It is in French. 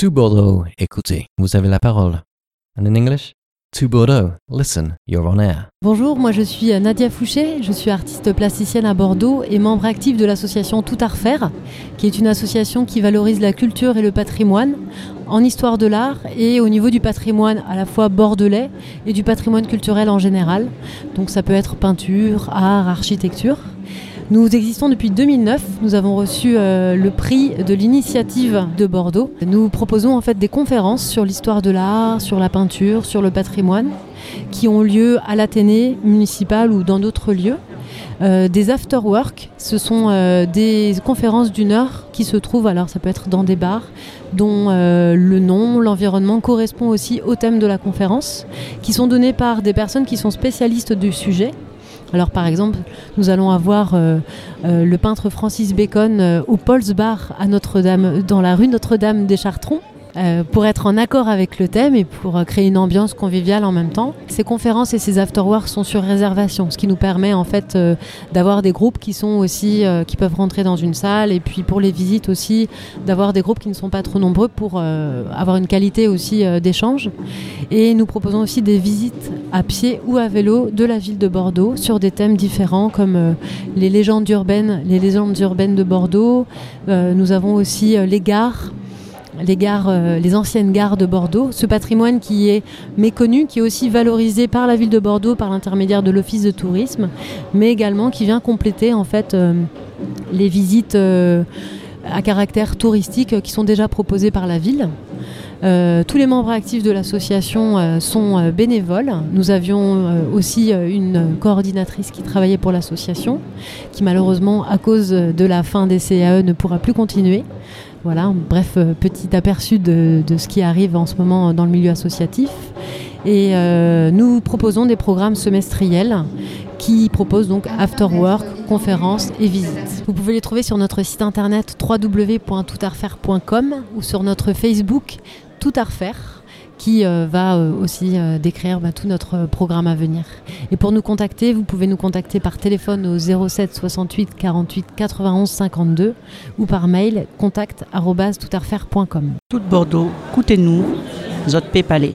To Bordeaux, écoutez, vous avez la parole. And in English? To Bordeaux, listen, you're on air. Bonjour, moi je suis Nadia Fouché, je suis artiste plasticienne à Bordeaux et membre actif de l'association Tout à refaire, qui est une association qui valorise la culture et le patrimoine en histoire de l'art et au niveau du patrimoine à la fois bordelais et du patrimoine culturel en général. Donc ça peut être peinture, art, architecture. Nous existons depuis 2009. Nous avons reçu euh, le prix de l'initiative de Bordeaux. Nous proposons en fait des conférences sur l'histoire de l'art, sur la peinture, sur le patrimoine, qui ont lieu à l'Athénée municipal ou dans d'autres lieux. Euh, des after-work, ce sont euh, des conférences d'une heure qui se trouvent, alors ça peut être dans des bars, dont le nom, l'environnement correspond aussi au thème de la conférence, qui sont donnés par des personnes qui sont spécialistes du sujet alors par exemple, nous allons avoir euh, euh, le peintre Francis Bacon euh, au Paul's Bar à Notre-Dame, dans la rue Notre-Dame des Chartrons. Euh, pour être en accord avec le thème et pour euh, créer une ambiance conviviale en même temps. Ces conférences et ces afterworks sont sur réservation, ce qui nous permet en fait euh, d'avoir des groupes qui sont aussi qui peuvent rentrer dans une salle et puis pour les visites aussi d'avoir des groupes qui ne sont pas trop nombreux pour avoir une qualité aussi d'échange. Et nous proposons aussi des visites à pied ou à vélo de la ville de Bordeaux sur des thèmes différents comme les légendes urbaines, les légendes urbaines de Bordeaux. nous avons aussi les gares euh, les anciennes gares de Bordeaux, ce patrimoine qui est méconnu, qui est aussi valorisé par la ville de Bordeaux par l'intermédiaire de l'office de tourisme, mais également qui vient compléter en fait euh, les visites euh, à caractère touristique qui sont déjà proposées par la ville. tous les membres actifs de l'association sont bénévoles. Nous avions aussi une coordinatrice qui travaillait pour l'association, qui malheureusement, à cause de la fin des CAE, ne pourra plus continuer. Voilà, bref, euh, petit aperçu de, ce qui arrive en ce moment dans le milieu associatif. Et euh, nous proposons des programmes semestriels qui proposent donc after work, conférences et visites. Vous pouvez les trouver sur notre site internet www.toutarfaire.com ou sur notre Facebook Tout à refaire qui euh, va euh, aussi euh, décrire bah, tout notre programme à venir. Et pour nous contacter, vous pouvez nous contacter par téléphone au 07 68 48 91 52 ou par mail contact@toutarfaire.com. Tout Bordeaux, écoutez-nous, Zot Pépalé.